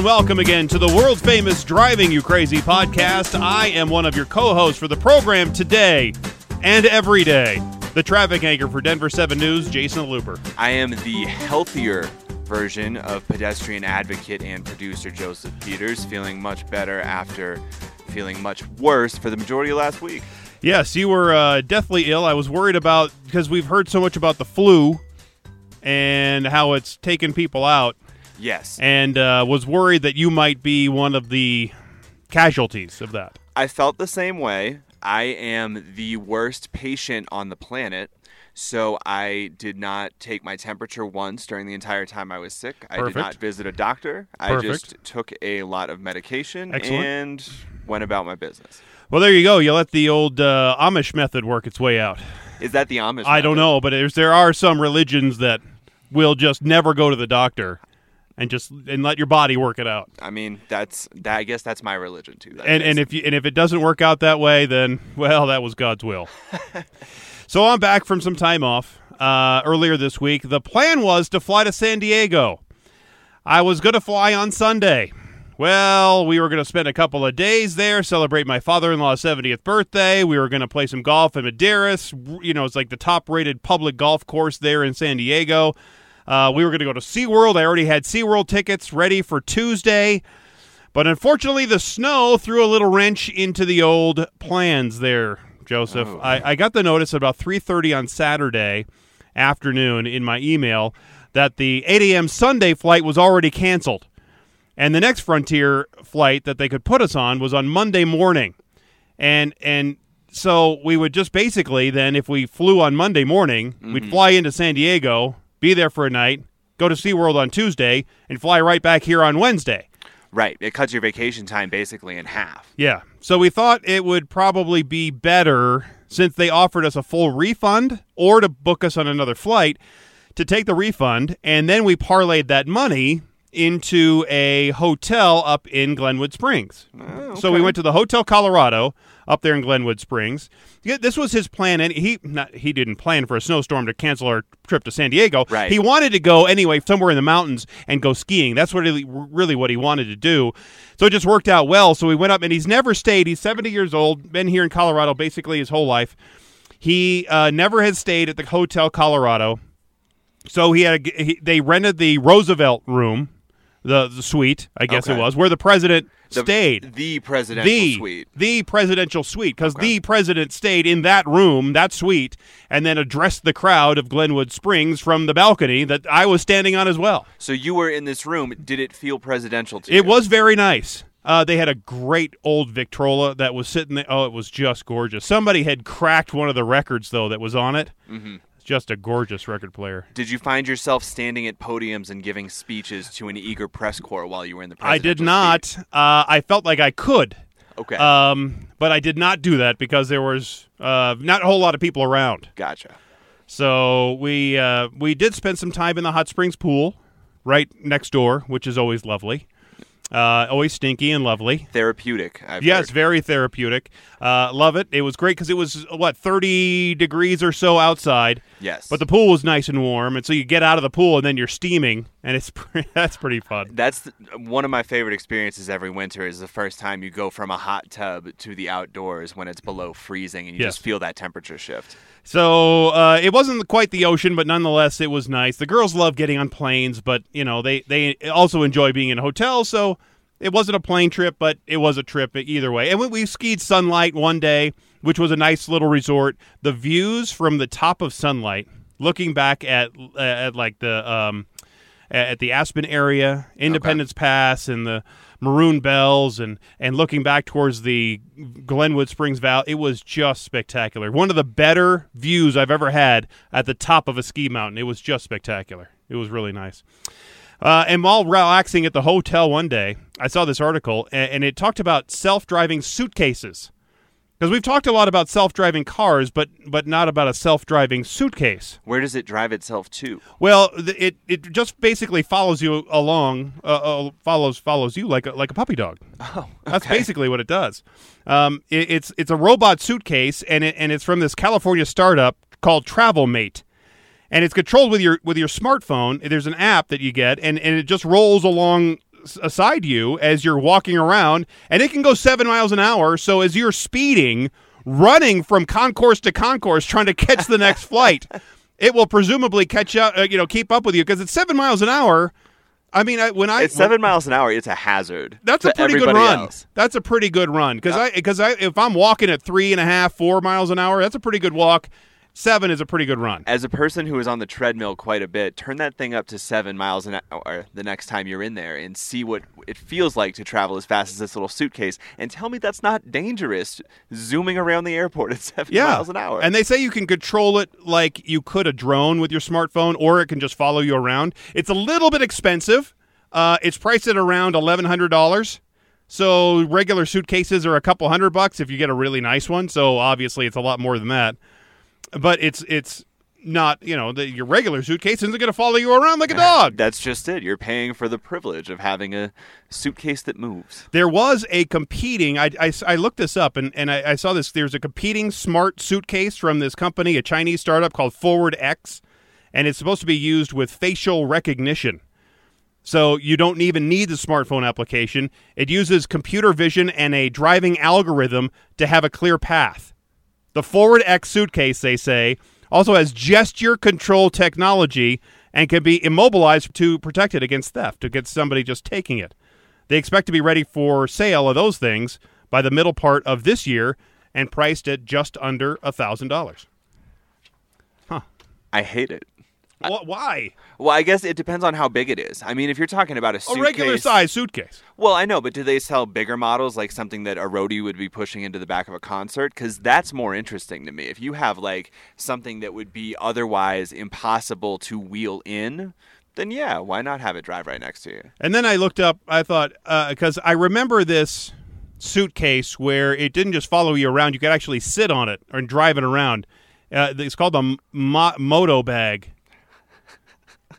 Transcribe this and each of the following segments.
and welcome again to the world famous Driving You Crazy podcast. I am one of your co hosts for the program today and every day. The traffic anchor for Denver 7 News, Jason Looper. I am the healthier version of pedestrian advocate and producer Joseph Peters, feeling much better after feeling much worse for the majority of last week. Yes, you were uh, deathly ill. I was worried about because we've heard so much about the flu and how it's taken people out, Yes. and uh, was worried that you might be one of the casualties of that. I felt the same way. I am the worst patient on the planet. So I did not take my temperature once during the entire time I was sick. I did not visit a doctor. I just took a lot of medication Excellent. and went about my business. Well, there you go. You let the old uh, Amish method work its way out. Is that the Amish? I don't know, but there are some religions that will just never go to the doctor and just and let your body work it out. I mean, that's that. I guess that's my religion too. That And is. and if you and if it doesn't work out that way, then well, that was God's will. so I'm back from some time off uh, earlier this week. The plan was to fly to San Diego. I was going to fly on Sunday. Well, we were going to spend a couple of days there, celebrate my father-in-law's 70th birthday. We were going to play some golf in Maderas. You know, it's like the top-rated public golf course there in San Diego. Uh, we were going to go to SeaWorld. I already had SeaWorld tickets ready for Tuesday. But unfortunately, the snow threw a little wrench into the old plans there, Joseph. Oh. I, I got the notice about 3.30 on Saturday afternoon in my email that the 8 a.m. Sunday flight was already canceled. And the next Frontier flight that they could put us on was on Monday morning. And and so we would just basically then if we flew on Monday morning, we'd fly into San Diego, be there for a night, go to SeaWorld on Tuesday, and fly right back here on Wednesday. right, it cuts your vacation time basically in half. Yeah. So we thought it would probably be better since they offered us a full refund or to book us on another flight to take the refund and then we parlayed that money into a hotel up in Glenwood Springs. Oh, so we went to the Hotel Colorado up there in Glenwood Springs. This was his plan and he not, he didn't plan for a snowstorm to cancel our trip to San Diego. Right. He wanted to go anyway somewhere in the mountains and go skiing. That's what really, really what he wanted to do. So it just worked out well. So he went up, and he's never stayed. He's 70 years old, been here in Colorado basically his whole life. He uh, never has stayed at the Hotel Colorado. So he had a, he, they rented the Roosevelt room, the, the suite, I guess it was, where the president The- stayed The presidential the suite. the presidential suite because Okay. the president stayed in that room, that suite, and then addressed the crowd of Glenwood Springs from the balcony that I was standing on as well. So you were in this room. Did it feel presidential to It you? was very nice. Uh, they had a great old Victrola that was sitting there. Oh, it was just gorgeous. Somebody had cracked one of the records though that was on it. Mm-hmm. Just a gorgeous record player. Did you find yourself standing at podiums and giving speeches to an eager press corps while you were in the press? I did not. Uh, I felt like I could, Okay. um, but I did not do that because there was uh, not a whole lot of people around. gotcha. So we uh, we did spend some time in the hot springs pool, right next door, which is always lovely, uh, always stinky and lovely. Therapeutic. I've Yes, heard. very therapeutic. Uh, love it. It was great because it was what thirty degrees or so outside, Yes. but the pool was nice and warm, and so you get out of the pool and then you're steaming, and it's that's pretty fun. That's the, one of my favorite experiences every winter. Is the first time you go from a hot tub to the outdoors when it's below freezing and you Yes. just feel that temperature shift. So uh, it wasn't quite the ocean, but nonetheless, it was nice. The girls love getting on planes, but you know they they also enjoy being in a hotel. So it wasn't a plane trip, but it was a trip either way. And we, we skied Sunlight one day, which was a nice little resort. The views from the top of Sunlight, looking back at at like the um, at the Aspen area, Independence Pass, and the Maroon Bells, and and looking back towards the Glenwood Springs Valley, it was just spectacular. One of the better views I've ever had at the top of a ski mountain. It was just spectacular. It was really nice. Uh, and while relaxing at the hotel one day, I saw this article, and, and it talked about self-driving suitcases. Because we've talked a lot about self-driving cars, but but not about a self-driving suitcase. Where does it drive itself to? Well, it it just basically follows you along, uh, uh, follows follows you like a, like a puppy dog. Oh, That's basically what it does. Um, it, it's it's a robot suitcase, and it, and it's from this California startup called Travelmate, and it's controlled with your with your smartphone. There's an app that you get, and, and it just rolls along aside you as you're walking around, and it can go seven miles an hour. So as you're speeding, running from concourse to concourse, trying to catch the next flight, it will presumably catch up, uh, you know, keep up with you because it's seven miles an hour. I mean, I, when I It's seven miles an hour. It's a hazard. that's a pretty good run. else. That's a pretty good run because I because I if I'm walking at three and a half, four miles an hour, that's a pretty good walk. Seven is a pretty good run. As a person who is on the treadmill quite a bit, turn that thing up to seven miles an hour the next time you're in there and see what it feels like to travel as fast as this little suitcase. And tell me that's not dangerous zooming around the airport at seven Yeah, miles an hour. and they say you can control it like you could a drone with your smartphone, or it can just follow you around. It's a little bit expensive. Uh, it's priced at around eleven hundred dollars. So regular suitcases are a couple hundred bucks if you get a really nice one. So obviously it's a lot more than that. But it's it's not you know the, your regular suitcase isn't going to follow you around like a dog. That's just it. You're paying for the privilege of having a suitcase that moves. There was a competing. I, I, I looked this up and, and I, I saw this. There's a competing smart suitcase from this company, a Chinese startup called ForwardX, and it's supposed to be used with facial recognition. So you don't even need the smartphone application. It uses computer vision and a driving algorithm to have a clear path. The ForwardX suitcase, they say, also has gesture control technology and can be immobilized to protect it against theft, against somebody just taking it. They expect to be ready for sale of those things by the middle part of this year and priced at just under a thousand dollars. Huh. I hate it. Wh- Why? Well, I guess it depends on how big it is. I mean, if you're talking about a A regular size suitcase. Well, I know, but do they sell bigger models, like something that a roadie would be pushing into the back of a concert? Because that's more interesting to me. If you have like something that would be otherwise impossible to wheel in, then yeah, why not have it drive right next to you? And then I looked up. I thought because I remember this suitcase where it didn't just follow you around; you could actually sit on it and drive it around. Uh, it's called the Mo- Modobag.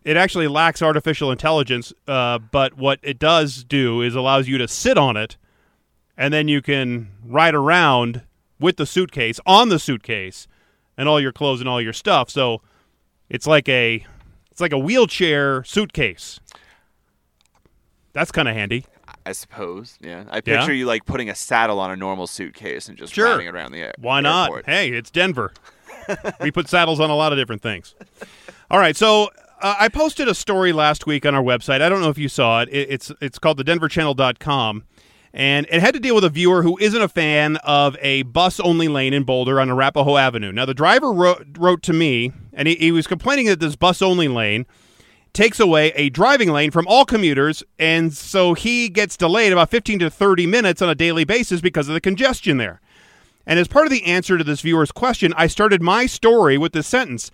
It actually lacks artificial intelligence, uh, but what it does do is allows you to sit on it, and then you can ride around with the suitcase on the suitcase, and all your clothes and all your stuff. So it's like a it's like a wheelchair suitcase. That's kind of handy. I suppose, yeah. I Yeah? picture you like putting a saddle on a normal suitcase and just Sure. riding it around the air. Why not? airport. Hey, it's Denver. we put saddles on a lot of different things. All right, so uh, I posted a story last week on our website. I don't know if you saw it. it it's it's called thedenverchannel.com. And it had to deal with a viewer who isn't a fan of a bus only lane in Boulder on Arapahoe Avenue. Now, the driver wrote, wrote to me, and he, he was complaining that this bus only lane takes away a driving lane from all commuters, and so he gets delayed about 15 to 30 minutes on a daily basis because of the congestion there. And as part of the answer to this viewer's question, I started my story with this sentence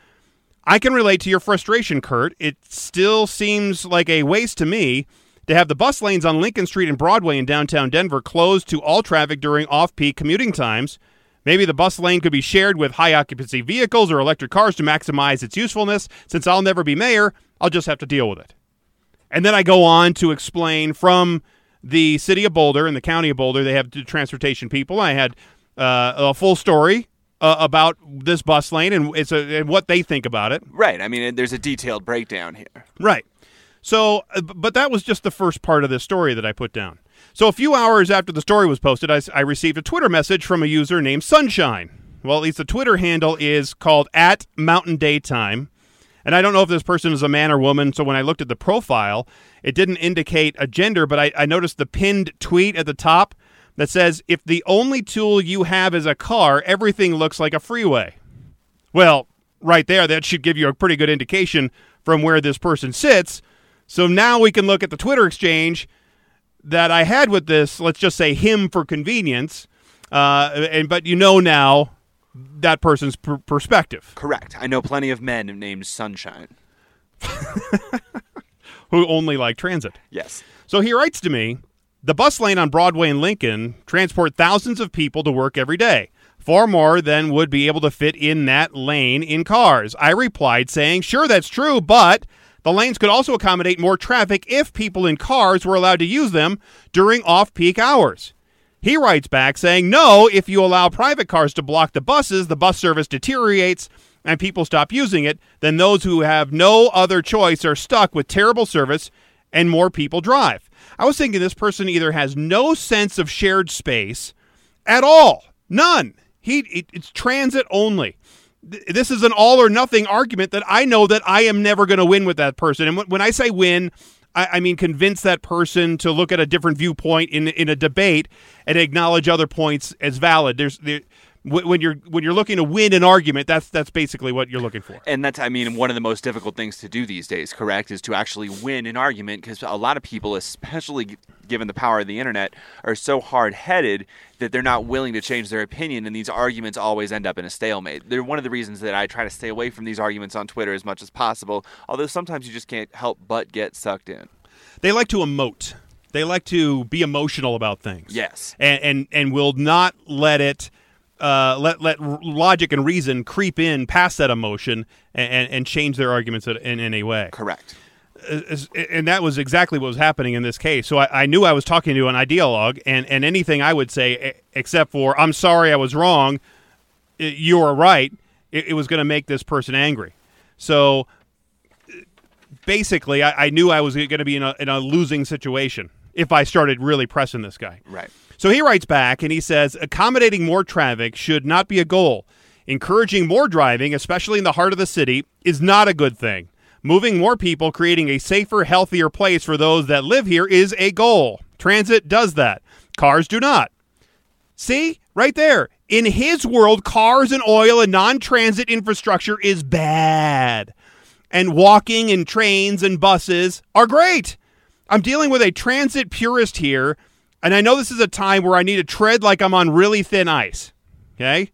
I can relate to your frustration, Kurt. It still seems like a waste to me to have the bus lanes on Lincoln Street and Broadway in downtown Denver closed to all traffic during off peak commuting times. Maybe the bus lane could be shared with high occupancy vehicles or electric cars to maximize its usefulness. Since I'll never be mayor, I'll just have to deal with it. And then I go on to explain from the city of Boulder and the county of Boulder, they have transportation people. I had uh, a full story uh, about this bus lane and it's a, and what they think about it. Right. I mean, there's a detailed breakdown here. Right. So, uh, but that was just the first part of this story that I put down. So, a few hours after the story was posted, I, I received a Twitter message from a user named Sunshine. Well, at least the Twitter handle is called at Mountain Daytime. And I don't know if this person is a man or woman. So, when I looked at the profile, it didn't indicate a gender, but I, I noticed the pinned tweet at the top that says, If the only tool you have is a car, everything looks like a freeway. Well, right there, that should give you a pretty good indication from where this person sits. So now we can look at the Twitter exchange that I had with this, let's just say him for convenience. Uh, and but you know now that person's per- perspective, Correct. I know plenty of men named Sunshine. who only like transit. Yes. So he writes to me The bus lane on Broadway and Lincoln transport thousands of people to work every day, far more than would be able to fit in that lane in cars. I replied saying, Sure, that's true, but the lanes could also accommodate more traffic if people in cars were allowed to use them during off peak hours. He writes back saying, No, if you allow private cars to block the buses, the bus service deteriorates and people stop using it. Then those who have no other choice are stuck with terrible service and more people drive. I was thinking this person either has no sense of shared space at all, none. He it, it's transit only. This is an all or nothing argument that I know that I am never going to win with that person. And when- I say win, I, mean convince that person to look at a different viewpoint in in a debate and acknowledge other points as valid. There's there, when you're when you're looking to win an argument, that's that's basically what you're looking for. And that's, I mean, one of the most difficult things to do these days, correct, is to actually win an argument because a lot of people, especially given the power of the internet, are so hard headed that they're not willing to change their opinion, and these arguments always end up in a stalemate. They're one of the reasons that I try to stay away from these arguments on Twitter as much as possible, although sometimes you just can't help but get sucked in. They like to emote. They like to be emotional about things. Yes. and and, and will not let it uh, let let logic and reason creep in past that emotion and, and, and change their arguments in, in any way. Correct. As- And that was exactly what was happening in this case. So I, I knew I was talking to an ideologue, and, and anything I would say, except for "I'm sorry, I was wrong," you are right, it, it was going to make this person angry. So basically, I, I knew I was going to be in a, in a losing situation if I started really pressing this guy. Right. So he writes back and he says accommodating more traffic should not be a goal. Encouraging more driving, especially in the heart of the city, is not a good thing. Moving more people, creating a safer, healthier place for those that live here is a goal. Transit does that. Cars do not. See, right there. In his world, cars and oil and non transit infrastructure is bad. And walking and trains and buses are great. I'm dealing with a transit purist here, and I know this is a time where I need to tread like I'm on really thin ice. Okay?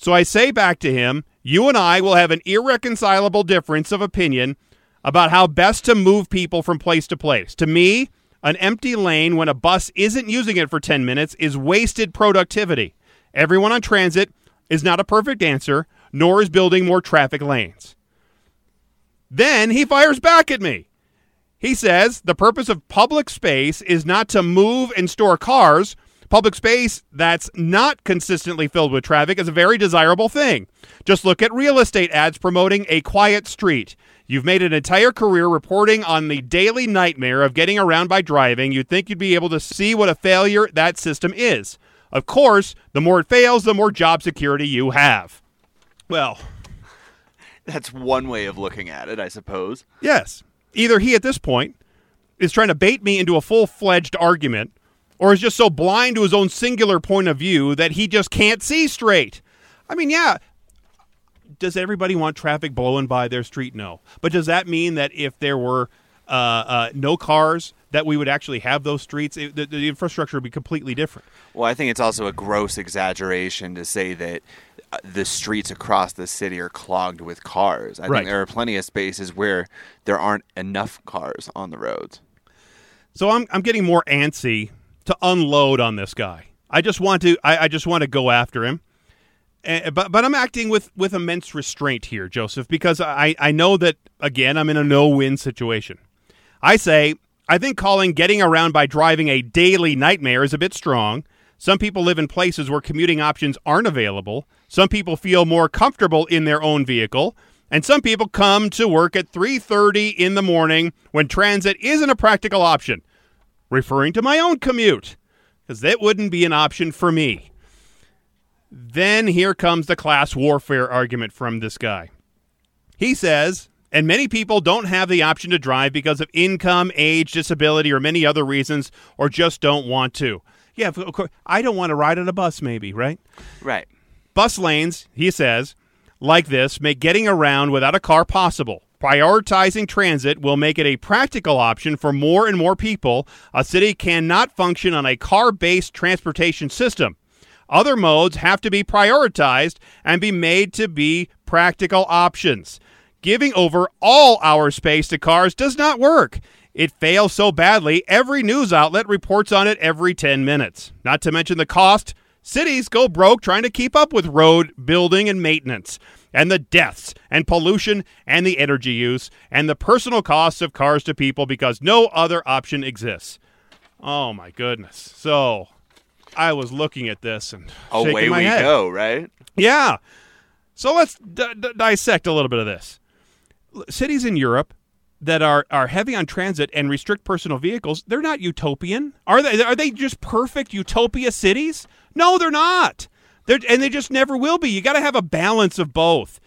So I say back to him, you and I will have an irreconcilable difference of opinion about how best to move people from place to place. To me, an empty lane when a bus isn't using it for 10 minutes is wasted productivity. Everyone on transit is not a perfect answer, nor is building more traffic lanes. Then he fires back at me. He says the purpose of public space is not to move and store cars. Public space that's not consistently filled with traffic is a very desirable thing. Just look at real estate ads promoting a quiet street. You've made an entire career reporting on the daily nightmare of getting around by driving. You'd think you'd be able to see what a failure that system is. Of course, the more it fails, the more job security you have. Well, That's one way of looking at it, I suppose. Yes. Either he at this point is trying to bait me into a full fledged argument or is just so blind to his own singular point of view that he just can't see straight. I mean, yeah. Does everybody want traffic blowing by their street? No. But does that mean that if there were uh, uh, no cars, that we would actually have those streets? It, the, the infrastructure would be completely different. Well, I think it's also a gross exaggeration to say that uh, the streets across the city are clogged with cars. I Right. think there are plenty of spaces where there aren't enough cars on the roads. So I'm I'm getting more antsy to unload on this guy. I just want to I, I just want to go after him. Eh, but but I'm acting with with immense restraint here, Joseph, because I I know that again I'm in a no win situation. I say I think calling getting around by driving a daily nightmare is a bit strong. Some people live in places where commuting options aren't available. Some people feel more comfortable in their own vehicle, and some people come to work at 3:30 in the morning when transit isn't a practical option. Referring to my own commute, because that wouldn't be an option for me. Then here comes the class warfare argument from this guy. He says, and many people don't have the option to drive because of income, age, disability, or many other reasons, or just don't want to. Yeah, of course. I don't want to ride on a bus, maybe, right? Right. Bus lanes, he says, like this make getting around without a car possible. Prioritizing transit will make it a practical option for more and more people. A city cannot function on a car based transportation system. Other modes have to be prioritized and be made to be practical options. Giving over all our space to cars does not work. It fails so badly, every news outlet reports on it every 10 minutes. Not to mention the cost. Cities go broke trying to keep up with road building and maintenance, and the deaths and pollution and the energy use and the personal costs of cars to people because no other option exists. Oh my goodness. So I was looking at this and shaking Away we head. go, right? Yeah. So let's d- d- dissect a little bit of this. Cities in Europe that are, are heavy on transit and restrict personal vehicles, they're not utopian. Are they are they just perfect utopia cities? No, they're not. They're, and they just never will be. You got to have a balance of both.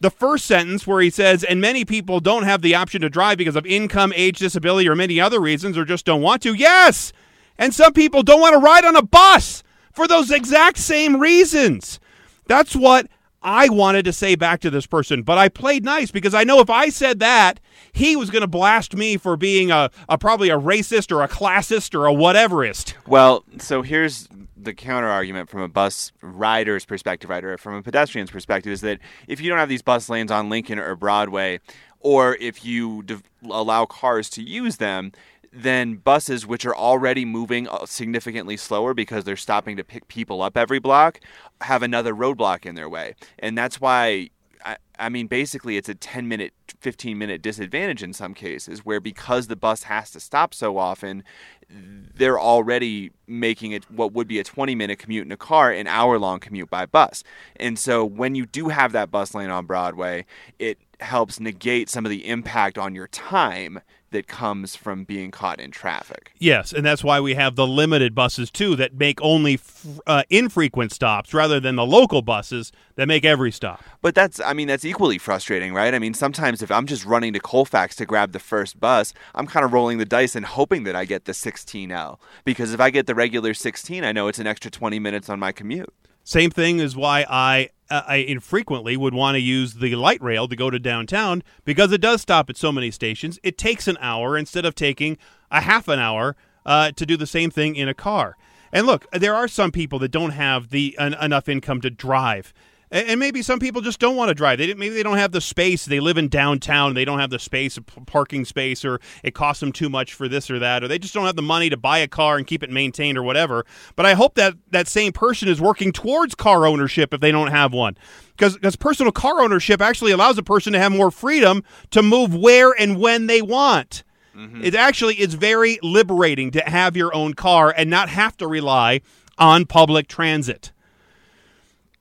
The first sentence where he says, and many people don't have the option to drive because of income, age, disability, or many other reasons, or just don't want to. Yes! And some people don't want to ride on a bus for those exact same reasons. That's what I wanted to say back to this person, but I played nice because I know if I said that, he was going to blast me for being a, a probably a racist or a classist or a whateverist. Well, so here's the counter argument from a bus rider's perspective, right, or from a pedestrian's perspective, is that if you don't have these bus lanes on Lincoln or Broadway, or if you de- allow cars to use them, then buses, which are already moving uh, significantly slower because they're stopping to pick people up every block, have another roadblock in their way. And that's why I, I mean, basically, it's a 10 minute, 15 minute disadvantage in some cases where because the bus has to stop so often, they're already making it what would be a 20 minute commute in a car an hour long commute by bus. And so when you do have that bus lane on Broadway, it helps negate some of the impact on your time that comes from being caught in traffic. Yes, and that's why we have the limited buses too that make only f- uh, infrequent stops rather than the local buses that make every stop. But that's I mean that's equally frustrating, right? I mean sometimes if I'm just running to Colfax to grab the first bus, I'm kind of rolling the dice and hoping that I get the 16L because if I get the regular 16, I know it's an extra 20 minutes on my commute. Same thing is why I, uh, I infrequently would want to use the light rail to go to downtown because it does stop at so many stations. It takes an hour instead of taking a half an hour uh, to do the same thing in a car. And look, there are some people that don't have the enough income to drive and maybe some people just don't want to drive. They maybe they don't have the space. They live in downtown. They don't have the space, parking space, or it costs them too much for this or that, or they just don't have the money to buy a car and keep it maintained or whatever. But I hope that that same person is working towards car ownership if they don't have one, because because personal car ownership actually allows a person to have more freedom to move where and when they want. Mm-hmm. It actually is very liberating to have your own car and not have to rely on public transit.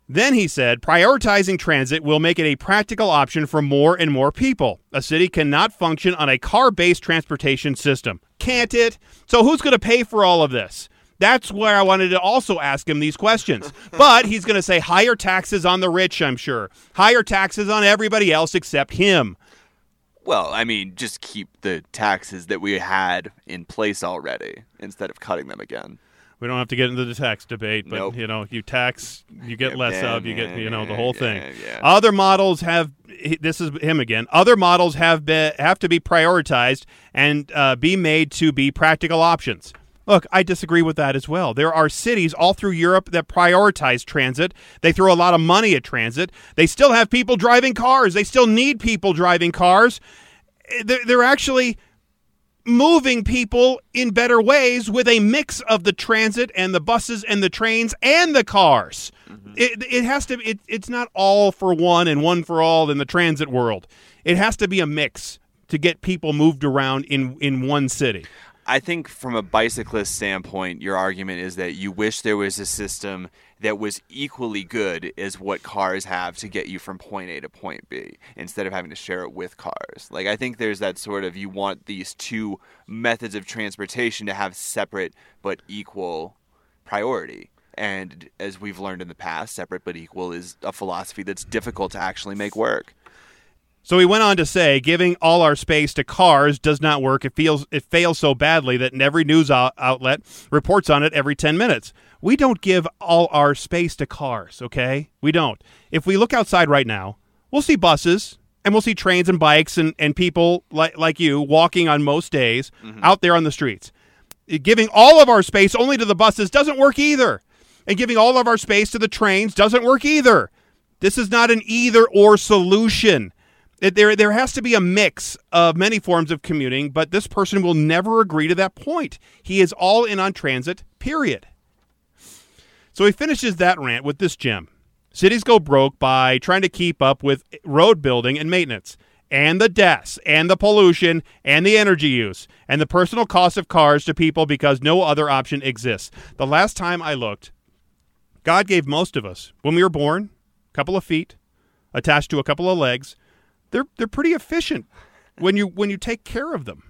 Then he said, prioritizing transit will make it a practical option for more and more people. A city cannot function on a car based transportation system. Can't it? So who's going to pay for all of this? That's where I wanted to also ask him these questions. but he's going to say higher taxes on the rich, I'm sure. Higher taxes on everybody else except him. Well, I mean, just keep the taxes that we had in place already instead of cutting them again we don't have to get into the tax debate, but nope. you know, you tax, you get less yeah, of, you get, you know, the whole thing. Yeah, Other models have. This is him again. Other models have been have to be prioritized and uh, be made to be practical options. Look, I disagree with that as well. There are cities all through Europe that prioritize transit. They throw a lot of money at transit. They still have people driving cars. They still need people driving cars. They're, they're actually moving people in better ways with a mix of the transit and the buses and the trains and the cars. Mm-hmm. It, it has to. It, it's not all for one and one for all in the transit world. It has to be a mix to get people moved around in in one city. I think from a bicyclist standpoint, your argument is that you wish there was a system that was equally good as what cars have to get you from point A to point B instead of having to share it with cars. Like I think there's that sort of you want these two methods of transportation to have separate but equal priority. And as we've learned in the past, separate but equal is a philosophy that's difficult to actually make work. So he went on to say, giving all our space to cars does not work. It feels it fails so badly that every news outlet reports on it every 10 minutes. We don't give all our space to cars, okay? We don't. If we look outside right now, we'll see buses and we'll see trains and bikes and, and people like like you walking on most days mm-hmm. out there on the streets. Giving all of our space only to the buses doesn't work either. And giving all of our space to the trains doesn't work either. This is not an either or solution. There, there has to be a mix of many forms of commuting, but this person will never agree to that point. He is all in on transit, period. So he finishes that rant with this gem Cities go broke by trying to keep up with road building and maintenance, and the deaths, and the pollution, and the energy use, and the personal cost of cars to people because no other option exists. The last time I looked, God gave most of us, when we were born, a couple of feet attached to a couple of legs they're they're pretty efficient when you when you take care of them,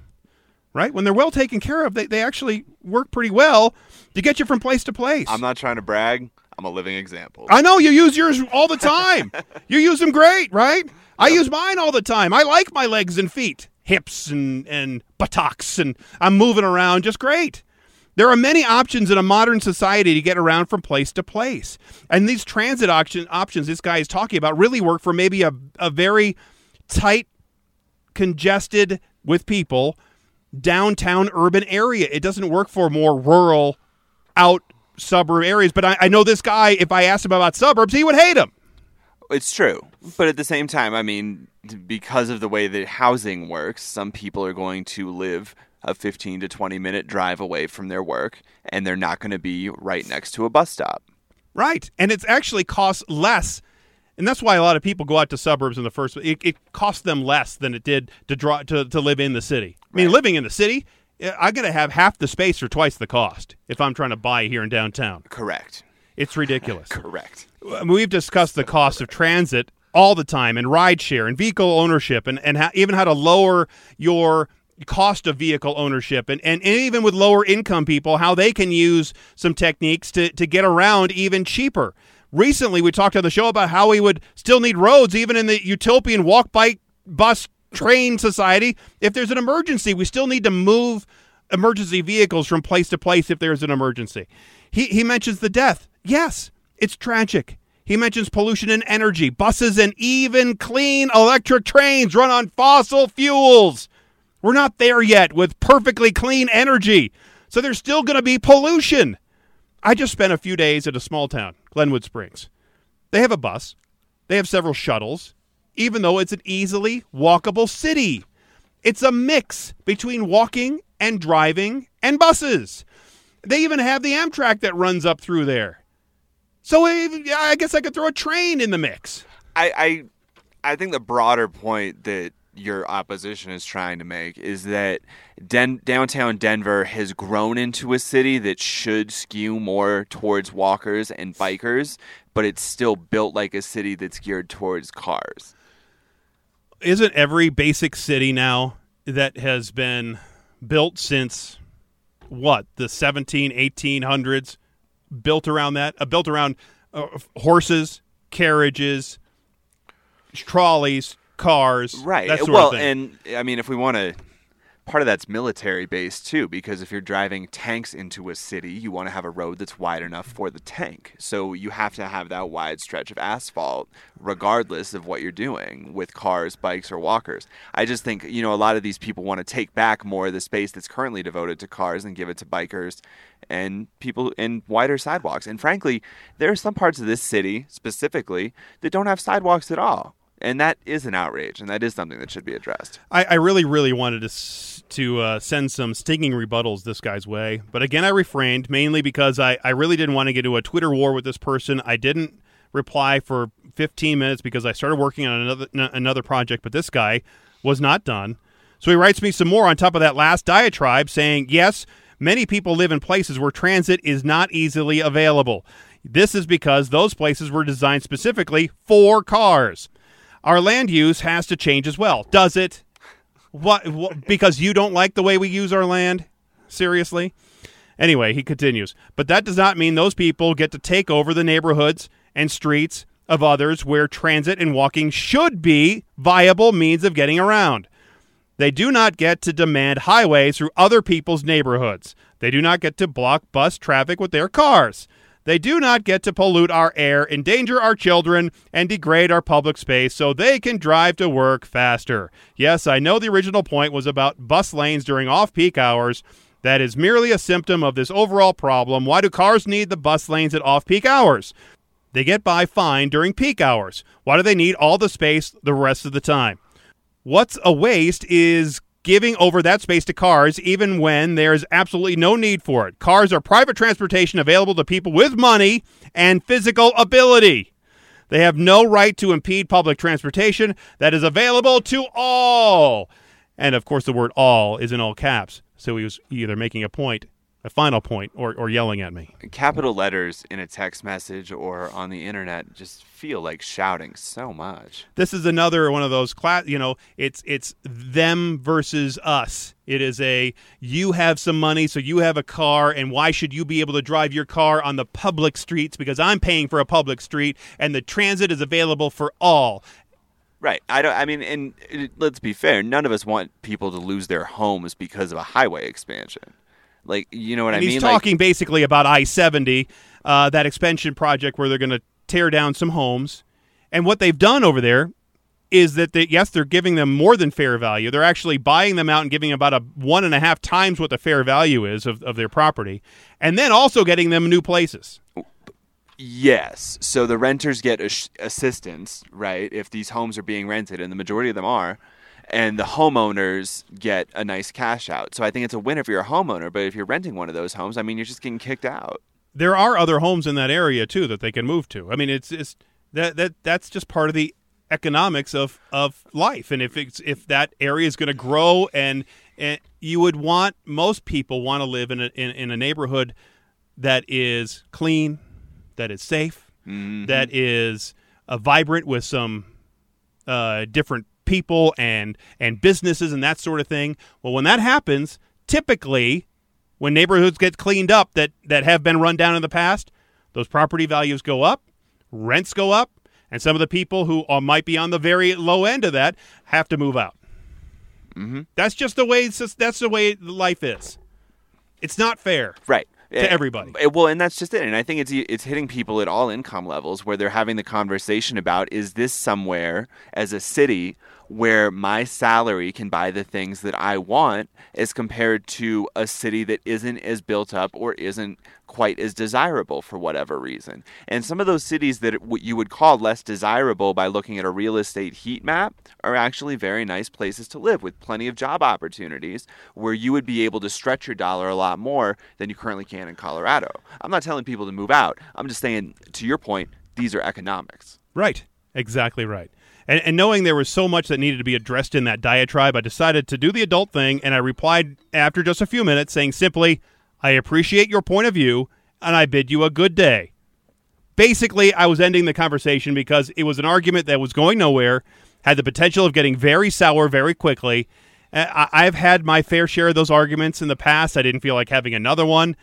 right? When they're well taken care of, they, they actually work pretty well to get you from place to place. I'm not trying to brag. I'm a living example. I know you use yours all the time. you use them great, right? I use mine all the time. I like my legs and feet, hips and and buttocks, and I'm moving around just great. There are many options in a modern society to get around from place to place. And these transit option, options this guy is talking about really work for maybe a, a very tight, congested with people downtown urban area. It doesn't work for more rural, out suburb areas. But I, I know this guy, if I asked him about suburbs, he would hate them. It's true. But at the same time, I mean, because of the way that housing works, some people are going to live a 15 to 20 minute drive away from their work and they're not going to be right next to a bus stop. Right. And it's actually costs less. And that's why a lot of people go out to suburbs in the first it, it costs them less than it did to draw to, to live in the city. I mean, living in the city, I'm going to have half the space or twice the cost if I'm trying to buy here in downtown. Correct. It's ridiculous. Correct. I mean, we've discussed the cost of transit all the time and rideshare and vehicle ownership and, and how, even how to lower your cost of vehicle ownership and, and, and even with lower income people how they can use some techniques to, to get around even cheaper recently we talked on the show about how we would still need roads even in the utopian walk bike bus train society. If there's an emergency we still need to move emergency vehicles from place to place if there's an emergency. He, he mentions the death. Yes it's tragic. He mentions pollution and energy. Buses and even clean electric trains run on fossil fuels. We're not there yet with perfectly clean energy. So there's still going to be pollution. I just spent a few days at a small town, Glenwood Springs. They have a bus, they have several shuttles, even though it's an easily walkable city. It's a mix between walking and driving and buses. They even have the Amtrak that runs up through there. So eh, I guess I could throw a train in the mix. I, I I think the broader point that your opposition is trying to make is that Den- downtown Denver has grown into a city that should skew more towards walkers and bikers, but it's still built like a city that's geared towards cars. isn't every basic city now that has been built since what the 17 1800s built around that uh, built around uh, horses carriages trolleys cars Right. well, and I mean, if we want to, part of that's military based too, because if you're driving tanks into a city, you want to have a road that's wide enough for the tank. So you have to have that wide stretch of asphalt, regardless of what you're doing with cars, bikes, or walkers. I just think, you know, a lot of these people want to take back more of the space that's currently devoted to cars and give it to bikers and people in wider sidewalks. And frankly, there are some parts of this city specifically that don't have sidewalks at all. And that is an outrage, and that is something that should be addressed. I, I really, really wanted to to uh, send some stinging rebuttals this guy's way, but again, I refrained mainly because I, I really didn't want to get into a Twitter war with this person. I didn't reply for 15 minutes because I started working on another n- another project, but this guy was not done. So he writes me some more on top of that last diatribe, saying, "Yes, many people live in places where transit is not easily available. This is because those places were designed specifically for cars." Our land use has to change as well. Does it? What, what? Because you don't like the way we use our land? Seriously? Anyway, he continues. But that does not mean those people get to take over the neighborhoods and streets of others where transit and walking should be viable means of getting around. They do not get to demand highways through other people's neighborhoods. They do not get to block bus traffic with their cars. They do not get to pollute our air, endanger our children, and degrade our public space so they can drive to work faster. Yes, I know the original point was about bus lanes during off peak hours. That is merely a symptom of this overall problem. Why do cars need the bus lanes at off peak hours? They get by fine during peak hours. Why do they need all the space the rest of the time? What's a waste is giving over that space to cars even when there's absolutely no need for it. Cars are private transportation available to people with money and physical ability. They have no right to impede public transportation that is available to all. And of course, the word all is in all caps. So he was either making a point a final point or, or yelling at me. Capital letters in a text message or on the internet just feel like shouting so much. This is another one of those class. You know, it's it's them versus us. It is a you have some money, so you have a car, and why should you be able to drive your car on the public streets because I'm paying for a public street and the transit is available for all. Right. I don't. I mean, and uh, let's be fair. None of us want people to lose their homes because of a highway expansion. Like, you know what And I mean? he's Like- talking basically about I 70, uh, that expansion project where they're going to tear down some homes. And what they've done over there is that, they, yes, they're giving them more than fair value. They're actually buying them out and giving about a one and a half times what the fair value is of, of their property. And then also getting them new places. Yes. So the renters get assistance, right? If these homes are being rented, and the majority of them are, and the homeowners get a nice cash out. So I think it's a win if you're a homeowner. But if you're renting one of those homes, I mean, you're just getting kicked out. There are other homes in that area too that they can move to. I mean, it's, it's that, that that's just part of the economics of, of life. And if it's if that area is going to grow and, and you would want most people want to live in a, in, in a neighborhood that is clean, that is safe, that is uh, vibrant with some uh, different people and and businesses and that sort of thing. Well, when that happens, typically when neighborhoods get cleaned up that that have been run down in the past, those property values go up, rents go up, and some of the people who are, might be on the very low end of that have to move out. Mm-hmm. That's just the way. That's the way life is. It's not fair. Right. To everybody. Well, and that's just it. And I think it's it's hitting people at all income levels where they're having the conversation about is this somewhere as a city where my salary can buy the things that I want as compared to a city that isn't as built up or isn't quite as desirable for whatever reason. And some of those cities that you would call less desirable by looking at a real estate heat map are actually very nice places to live with plenty of job opportunities where you would be able to stretch your dollar a lot more than you currently can in Colorado. I'm not telling people to move out. I'm just saying to your point, these are economics. Right. Exactly right. And, and knowing there was so much that needed to be addressed in that diatribe, I decided to do the adult thing, and I replied after just a few minutes, saying simply, I appreciate your point of view, and I bid you a good day. Basically, I was ending the conversation because it was an argument that was going nowhere, had the potential of getting very sour very quickly. Uh, I- I've had my fair share of those arguments in the past. I didn't feel like having another one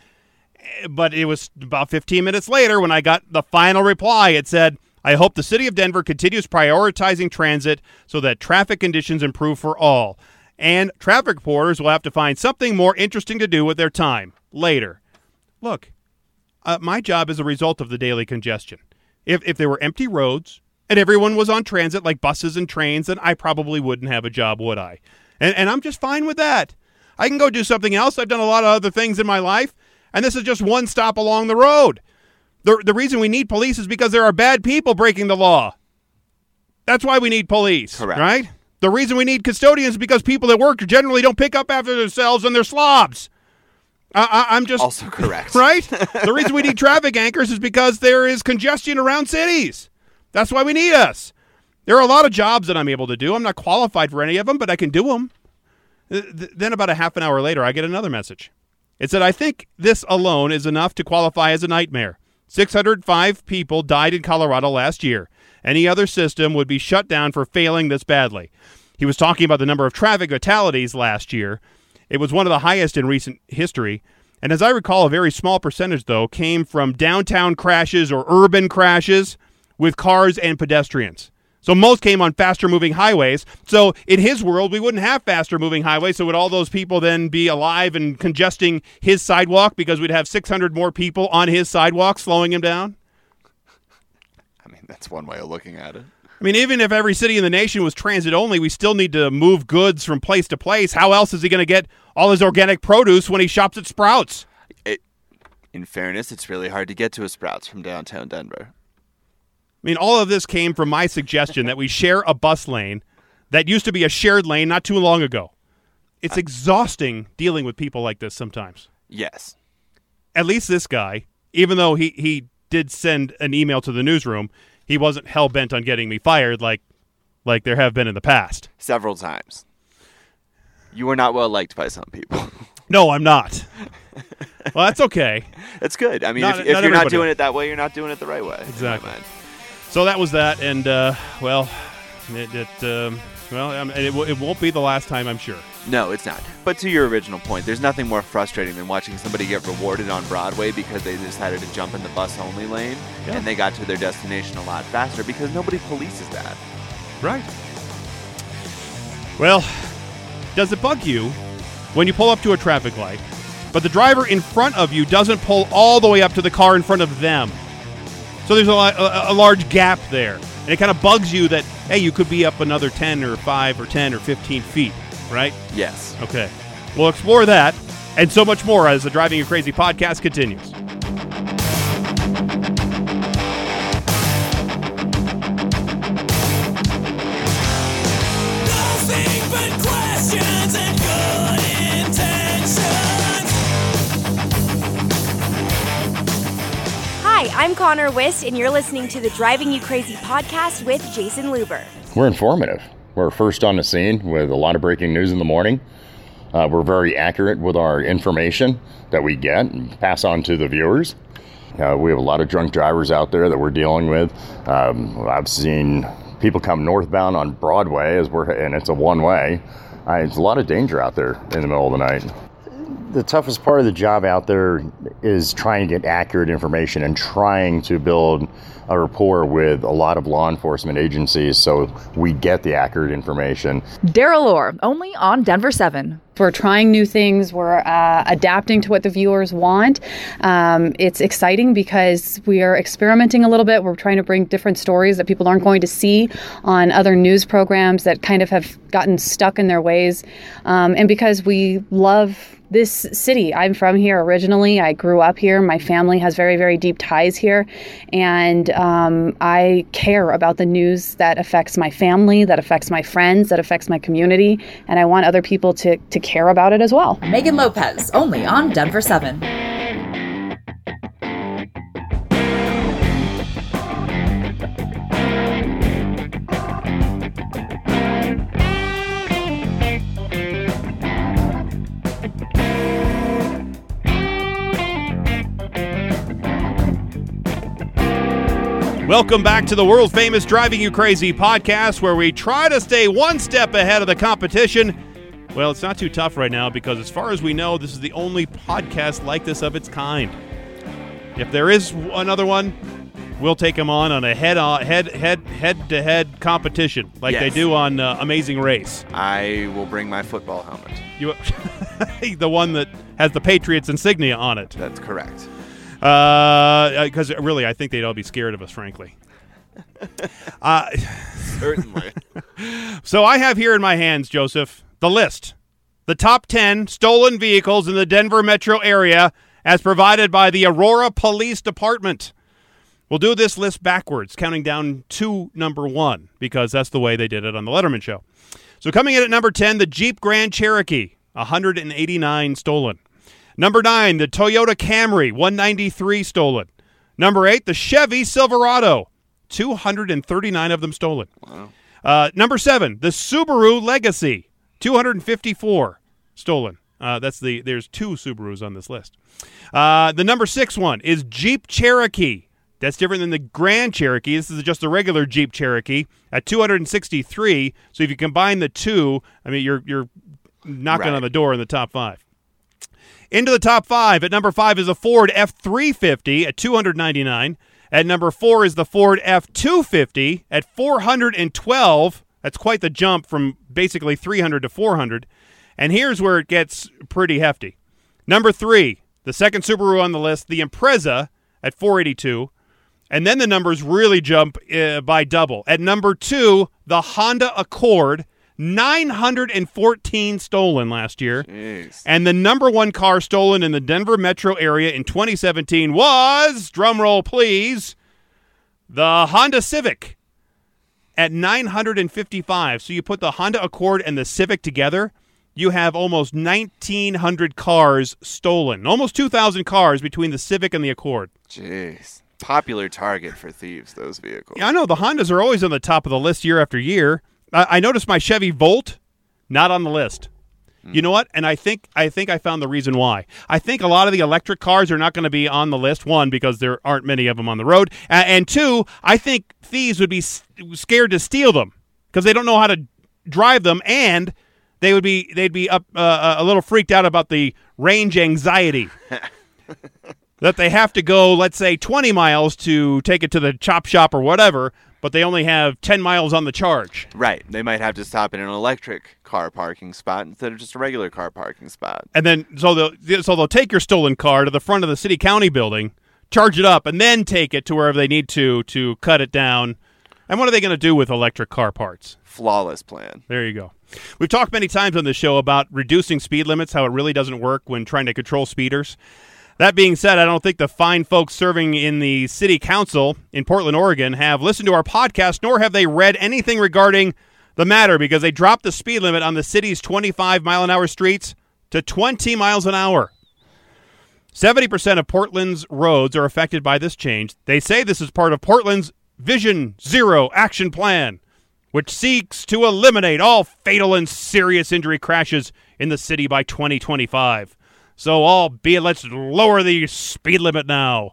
but it was about 15 minutes later when I got the final reply. It said, I hope the city of Denver continues prioritizing transit so that traffic conditions improve for all. And traffic reporters will have to find something more interesting to do with their time later. Look, uh, my job is a result of the daily congestion. If, if there were empty roads and everyone was on transit like buses and trains, then I probably wouldn't have a job, would I? And, and I'm just fine with that. I can go do something else. I've done a lot of other things in my life, and this is just one stop along the road. The, the reason we need police is because there are bad people breaking the law. That's why we need police, Correct. right? The reason we need custodians is because people that work generally don't pick up after themselves and they're slobs. I, I, I'm just Also correct. right? the reason we need traffic anchors is because there is congestion around cities. That's why we need us. There are a lot of jobs that I'm able to do. I'm not qualified for any of them, but I can do them. Uh, then, about a half an hour later, I get another message. It said, I think this alone is enough to qualify as a nightmare. 605 people died in Colorado last year. Any other system would be shut down for failing this badly. He was talking about the number of traffic fatalities last year. It was one of the highest in recent history. And as I recall, a very small percentage, though, came from downtown crashes or urban crashes with cars and pedestrians. So most came on faster moving highways. So in his world, we wouldn't have faster moving highways. So would all those people then be alive and congesting his sidewalk because we'd have 600 more people on his sidewalk slowing him down? I mean, that's one way of looking at it. I mean, even if every city in the nation was transit only, we still need to move goods from place to place. How else is he going to get all his organic produce when he shops at Sprouts? It, in fairness, it's really hard to get to a Sprouts from downtown Denver. I mean, all of this came from my suggestion that we share a bus lane that used to be a shared lane not too long ago. It's exhausting dealing with people like this sometimes. Yes. At least this guy, even though he, he did send an email to the newsroom, he wasn't hell bent on getting me fired like like there have been in the past. Several times. You are not well liked by some people. No, I'm not. Well, that's okay. That's good. I mean, Not- if, if not you're not doing it that way, you're not doing it the right way. Exactly. So that was that, and uh, well, it, it um, well, um, it, w- it won't be the last time, I'm sure. No, it's not. But to your original point, there's nothing more frustrating than watching somebody get rewarded on Broadway because they decided to jump in the bus only lane Yeah. and they got to their destination a lot faster because nobody polices that. Right. Well, does it bug you when you pull up to a traffic light, but the driver in front of you doesn't pull all the way up to the car in front of them? So there's a, a, a large gap there, and it kind of bugs you that hey, you could be up another 10 or 5 or 10 or 15 feet, right? Yes. Okay. We'll explore that and so much more as the Driving You Crazy podcast continues. I'm Connor Wist, and you're listening to the Driving You Crazy podcast with Jayson Luber. We're informative. We're first on the scene with a lot of breaking news in the morning. Uh, we're very accurate with our information that we get and pass on to the viewers. Uh, we have a lot of drunk drivers out there that we're dealing with. Um, I've seen people come northbound on Broadway as we're, and it's a one-way. Uh, it's a lot of danger out there in the middle of the night. The toughest part of the job out there is trying to get accurate information and trying to build a rapport with a lot of law enforcement agencies so we get the accurate information. Daryl Orr, only on Denver 7. We're trying new things. We're uh, adapting to what the viewers want. Um, it's exciting because we are experimenting a little bit. We're trying to bring different stories that people aren't going to see on other news programs that kind of have gotten stuck in their ways. Um, and because we love this city. I'm from here originally. I grew up here. My family has very, very deep ties here. And um, I care about the news that affects my family, that affects my friends, that affects my community. And I want other people to, to care about it as well. Megan Lopez, only on Denver 7. Welcome back to the world famous Driving You Crazy podcast, where we try to stay one step ahead of the competition. Well, it's not too tough right now because, as far as we know, this is the only podcast like this of its kind. If there is another one, we'll take them on on a head on head head head to head competition like they do on uh, Amazing Race. I will bring my football helmet. You, the one that has the Patriots insignia on it. That's correct. Because really, I think they'd all be scared of us, frankly. uh, Certainly. So I have here in my hands, Joseph, the list. The top 10 stolen vehicles in the Denver metro area as provided by the Aurora Police Department. We'll do this list backwards, counting down to number one, because that's the way they did it on the Letterman show. So coming in at number 10, the Jeep Grand Cherokee, 189 stolen. Number 9, the Toyota Camry, 193 stolen. Number 8, the Chevy Silverado, 239 of them stolen. Uh, number seven, the Subaru Legacy, 254 stolen. Uh, that's the there's two Subarus on this list. Uh, the number six one is Jeep Cherokee. That's different than the Grand Cherokee. This is just a regular Jeep Cherokee at 263. So if you combine the two, I mean you're you're knocking Right. on the door in the top five. Into the top five at number five is a Ford F three fifty at two hundred ninety nine. At number four is the Ford F two fifty at four hundred and twelve. That's quite the jump from basically three hundred to four hundred. And here's where it gets pretty hefty. Number three, the second Subaru on the list, the Impreza at four eighty two. And then the numbers really jump uh, by double. At number two, the Honda Accord, 914 stolen last year. Jeez. And the number one car stolen in the Denver metro area in 2017 was, drumroll please, the Honda Civic at 955. So you put the Honda Accord and the Civic together, you have almost 1,900 cars stolen. Almost 2,000 cars between the Civic and the Accord. Jeez. Popular target for thieves, those vehicles. Yeah, I know the Hondas are always on the top of the list year after year. I, I noticed my Chevy Volt not on the list. You know what? And I think I think I found the reason why. I think a lot of the electric cars are not going to be on the list. One, because there aren't many of them on the road, A- and two, I think thieves would be s- scared to steal them because they don't know how to drive them, and they would be they'd be up uh, a little freaked out about the range anxiety. that they have to go, let's say, 20 miles to take it to the chop shop or whatever, but they only have 10 miles on the charge. Right. They might have to stop in an electric car parking spot instead of just a regular car parking spot. And then so they'll so they'll take your stolen car to the front of the city county building, charge it up, and then take it to wherever they need to to cut it down. And what are they going to do with electric car parts? Flawless plan. There you go. We've talked many times on the show about reducing speed limits, how it really doesn't work when trying to control speeders. That being said, I don't think the fine folks serving in the city council in Portland, Oregon have listened to our podcast, nor have they read anything regarding the matter because they dropped the speed limit on the city's 25 mile an hour streets to 20 miles an hour. 70% of Portland's roads are affected by this change. They say this is part of Portland's Vision Zero action plan, which seeks to eliminate all fatal and serious injury crashes in the city by 2025. So, albeit, let's lower the speed limit now.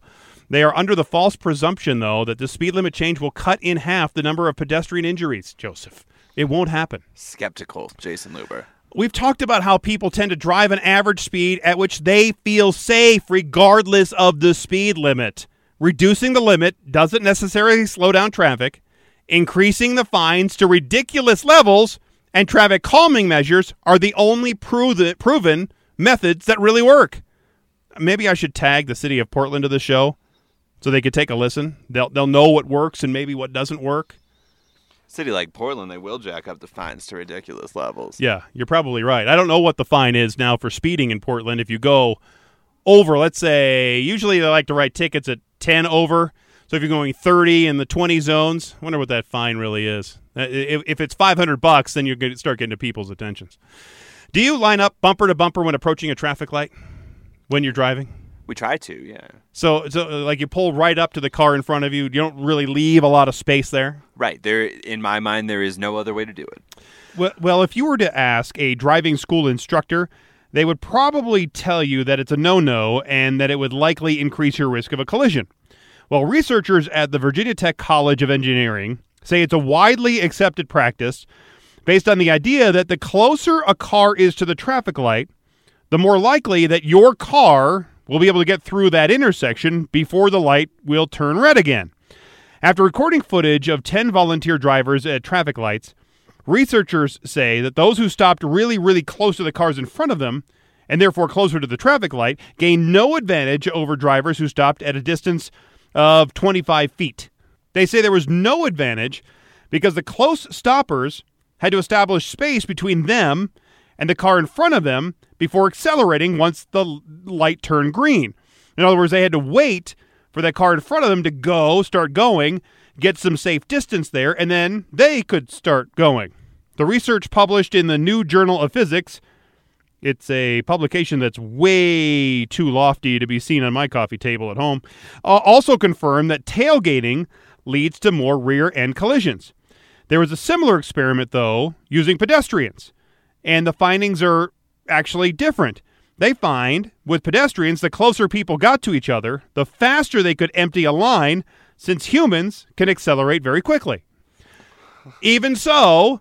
They are under the false presumption, though, that the speed limit change will cut in half the number of pedestrian injuries, Joseph. It won't happen. Skeptical, Jayson Luber. We've talked about how people tend to drive an average speed at which they feel safe regardless of the speed limit. Reducing the limit doesn't necessarily slow down traffic. Increasing the fines to ridiculous levels and traffic calming measures are the only proven, proven methods that really work. Maybe I should tag the city of Portland to the show so they could take a listen. They'll, they'll know what works and maybe what doesn't work. City like Portland, they will jack up the fines to ridiculous levels. Yeah, you're probably right. I don't know what the fine is now for speeding in Portland. If you go over, let's say, usually they like to write tickets at 10 over. So if you're going 30 in the 20 zones, I wonder what that fine really is. Uh, If, if it's 500 bucks, then you're going to start getting to people's attentions. Do you line up bumper to bumper when approaching a traffic light when you're driving? We try to, yeah. So, so uh, like you pull right up to the car in front of you. You don't really leave a lot of space there. Right. There in my mind there is no other way to do it. Well, well, if you were to ask a driving school instructor, they would probably tell you that it's a no no and that it would likely increase your risk of a collision. Well, researchers at the Virginia Tech College of Engineering say it's a widely accepted practice based on the idea that the closer a car is to the traffic light, the more likely that your car will be able to get through that intersection before the light will turn red again. After recording footage of 10 volunteer drivers at traffic lights, researchers say that those who stopped really, really close to the cars in front of them, and therefore closer to the traffic light, gained no advantage over drivers who stopped at a distance of 25 feet. They say there was no advantage because the close stoppers had to establish space between them and the car in front of them before accelerating once the light turned green. In other words, they had to wait for that car in front of them to go, start going, get some safe distance there, and then they could start going. The research published in the New Journal of Physics, it's a publication that's way too lofty to be seen on my coffee table at home, uh, also confirmed that tailgating leads to more rear end collisions. There was a similar experiment, though, using pedestrians, and the findings are actually different. They find with pedestrians, the closer people got to each other, the faster they could empty a line, since humans can accelerate very quickly. Even so,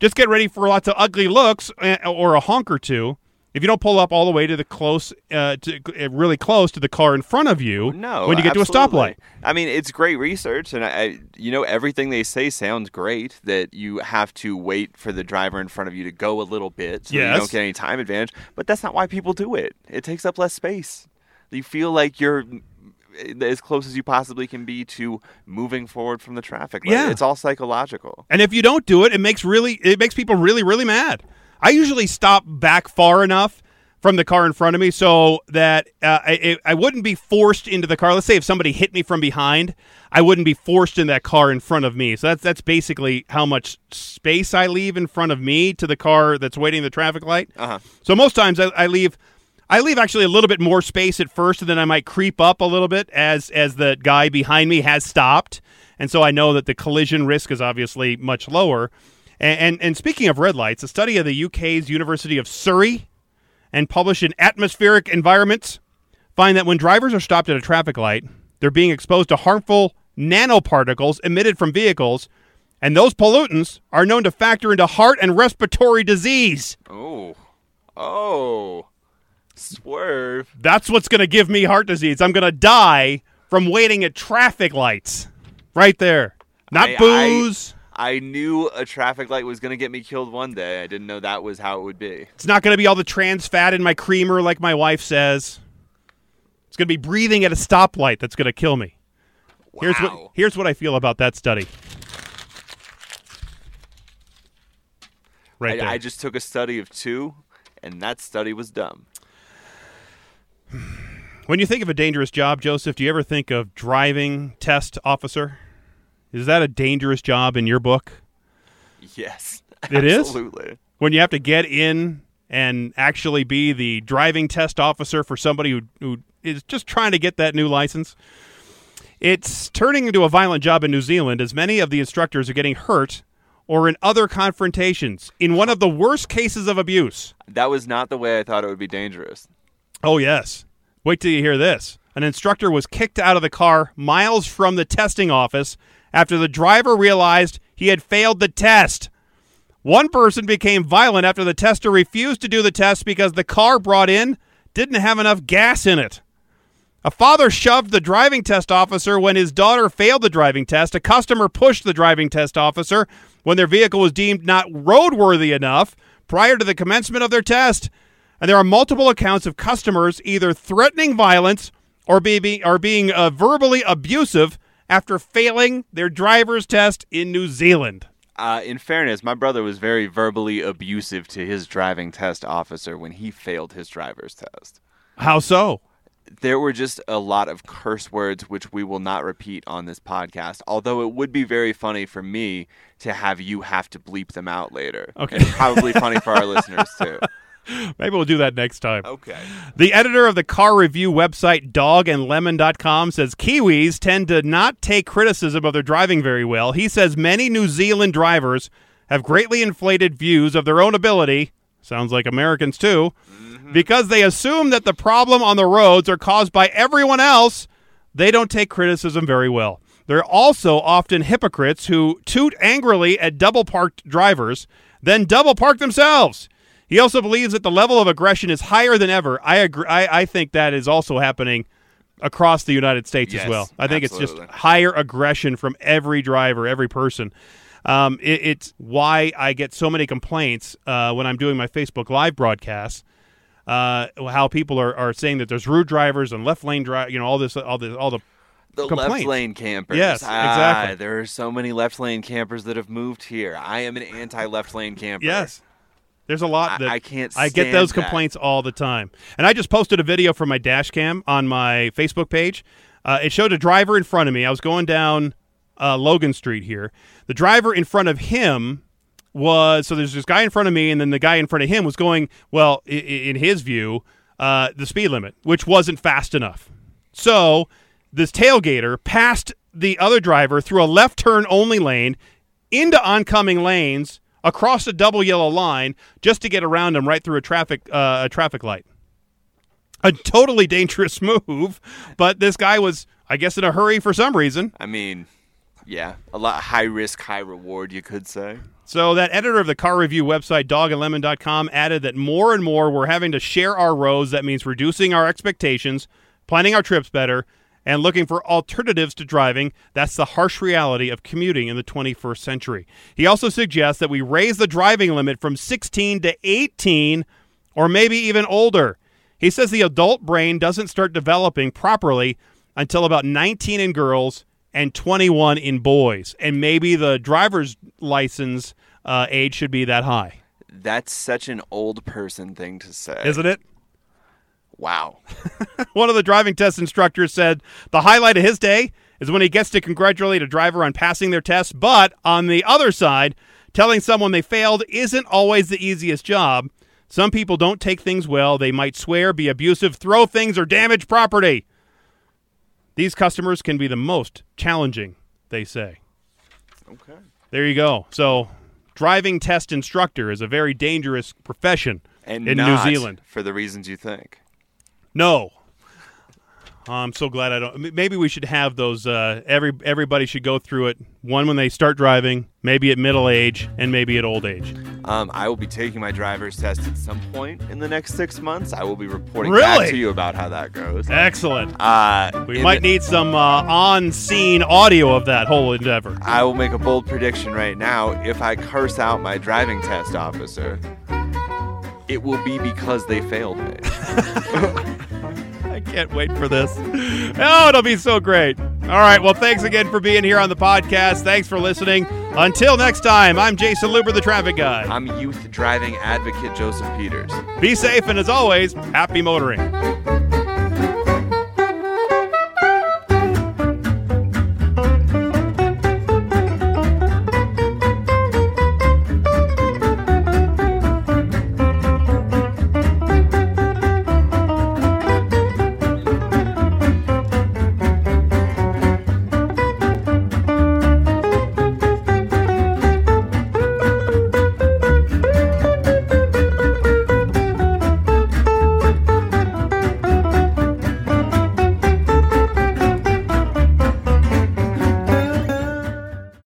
just get ready for lots of ugly looks eh, or a honk or two. If you don't pull up all the way to the close, uh, to uh, really close to the car in front of you, No, when you get to a stoplight. I mean, it's great research, and I, I, you know, everything they say sounds great. That you have to wait for the driver in front of you to go a little bit, so that you don't get any time advantage. But that's not why people do it. It takes up less space. You feel like you're as close as you possibly can be to moving forward from the traffic. light. Yeah. it's all psychological. And if you don't do it, it makes really it makes people really really mad. I usually stop back far enough from the car in front of me so that uh, I, I wouldn't be forced into the car. Let's say if somebody hit me from behind, I wouldn't be forced in that car in front of me. So that's that's basically how much space I leave in front of me to the car that's waiting the traffic light. Uh-huh. So most times I, I leave. I leave actually a little bit more space at first, and then I might creep up a little bit as as the guy behind me has stopped, and so I know that the collision risk is obviously much lower. And, and and speaking of red lights, a study of the UK's University of Surrey and published in Atmospheric Environments find that when drivers are stopped at a traffic light, they're being exposed to harmful nanoparticles emitted from vehicles, and those pollutants are known to factor into heart and respiratory disease. Oh. Oh. Swerve. That's what's going to give me heart disease. I'm going to die from waiting at traffic lights. Right there. Not I- booze. I knew a traffic light was going to get me killed one day. I didn't know that was how it would be. It's not going to be all the trans fat in my creamer like my wife says. It's going to be breathing at a stoplight that's going to kill me. Here's what Wow. here's what I feel about that study. Right I, there. I just took a study of two, and that study was dumb. when you think of a dangerous job, Joseph, do you ever think of driving test officer? Is that a dangerous job in your book? Yes. It is? Absolutely. when you have to get in and actually be the driving test officer for somebody who, who is just trying to get that new license. It's turning into a violent job in New Zealand as many of the instructors are getting hurt or in other confrontations in one of the worst cases of abuse. That was not the way I thought it would be dangerous. Oh, yes. Wait till you hear this. An instructor was kicked out of the car miles from the testing office after the driver realized he had failed the test. One person became violent after the tester refused to do the test because the car brought in didn't have enough gas in it. A father shoved the driving test officer when his daughter failed the driving test. A customer pushed the driving test officer when their vehicle was deemed not roadworthy enough prior to the commencement of their test. And there are multiple accounts of customers either threatening violence or being or being uh, verbally abusive after failing their driver's test in New Zealand. Uh, in fairness, my brother was very verbally abusive to his driving test officer when he failed his driver's test. How so? There were just a lot of curse words which we will not repeat on this podcast. Although it would be very funny for me to have you have to bleep them out later. Okay. And probably funny for our listeners too. Maybe we'll do that next time. Okay. The editor of the car review website dogandlemon.com says Kiwis tend to not take criticism of their driving very well. He says many New Zealand drivers have greatly inflated views of their own ability, sounds like Americans too, mm-hmm. because they assume that the problem on the roads are caused by everyone else. They don't take criticism very well. They're also often hypocrites who toot angrily at double parked drivers, then double park themselves. He also believes that the level of aggression is higher than ever. I agree. I, I think that is also happening across the United States as well. I think it's just higher aggression from every driver, every person. Um, it, it's why I get so many complaints uh, when I'm doing my Facebook Live broadcasts. Uh, how people are, are saying that there's rude drivers and left lane drive, you know, all this, all the, all the The left Complaints. lane campers. Yes, Ah, exactly. There are so many left lane campers that have moved here. I am an anti left lane camper. Yes. There's a lot that I can't I get those that. complaints all the time. And I just posted a video from my dash cam on my Facebook page. Uh, it showed a driver in front of me. I was going down uh, Logan Street here. The driver in front of him was so there's this guy in front of me, and then the guy in front of him was going well. i- i- In his view, uh, the speed limit, which wasn't fast enough. So this tailgater passed the other driver through a left turn only lane into oncoming lanes across a double yellow line just to get around him right through a traffic uh, a traffic light. A totally dangerous move, but this guy was, I guess, in a hurry for some reason. I mean, yeah, a lot high risk, high reward, you could say. So that editor of the car review website dogandlemon.com added that more and more we're having to share our roads. That means reducing our expectations, planning our trips better, and looking for alternatives to driving. That's the harsh reality of commuting in the 21st century. He also suggests that we raise the driving limit from 16 to 18 or maybe even older. He says the adult brain doesn't start developing properly until about 19 in girls and 21 in boys. And maybe the driver's license uh, age should be that high. That's such an old person thing to say. Isn't it? Wow. One of the driving test instructors said the highlight of his day is when he gets to congratulate a driver on passing their test, but on the other side, telling someone they failed isn't always the easiest job. Some people don't take things well. They might swear, be abusive, throw things, or damage property. These customers can be the most challenging, they say. Okay. There you go. So driving test instructor is a very dangerous profession And in New Zealand. for the reasons you think. No. I'm so glad I don't. Maybe we should have those. Uh, every everybody should go through it. One when they start driving, maybe at middle age, and maybe at old age. Um, I will be taking my driver's test at some point in the next six months. I will be reporting back to you about how that goes. Excellent. Uh, We might the- need some uh, on-scene audio of that whole endeavor. I will make a bold prediction right now. If I curse out my driving test officer, it will be because they failed me. Can't wait for this. Oh, it'll be so great. All right. Well, thanks again for being here on the podcast. Thanks for listening. Until next time, I'm Jayson Luber, the traffic guy. I'm youth driving advocate Joseph Peters. Be safe, and as always, happy motoring.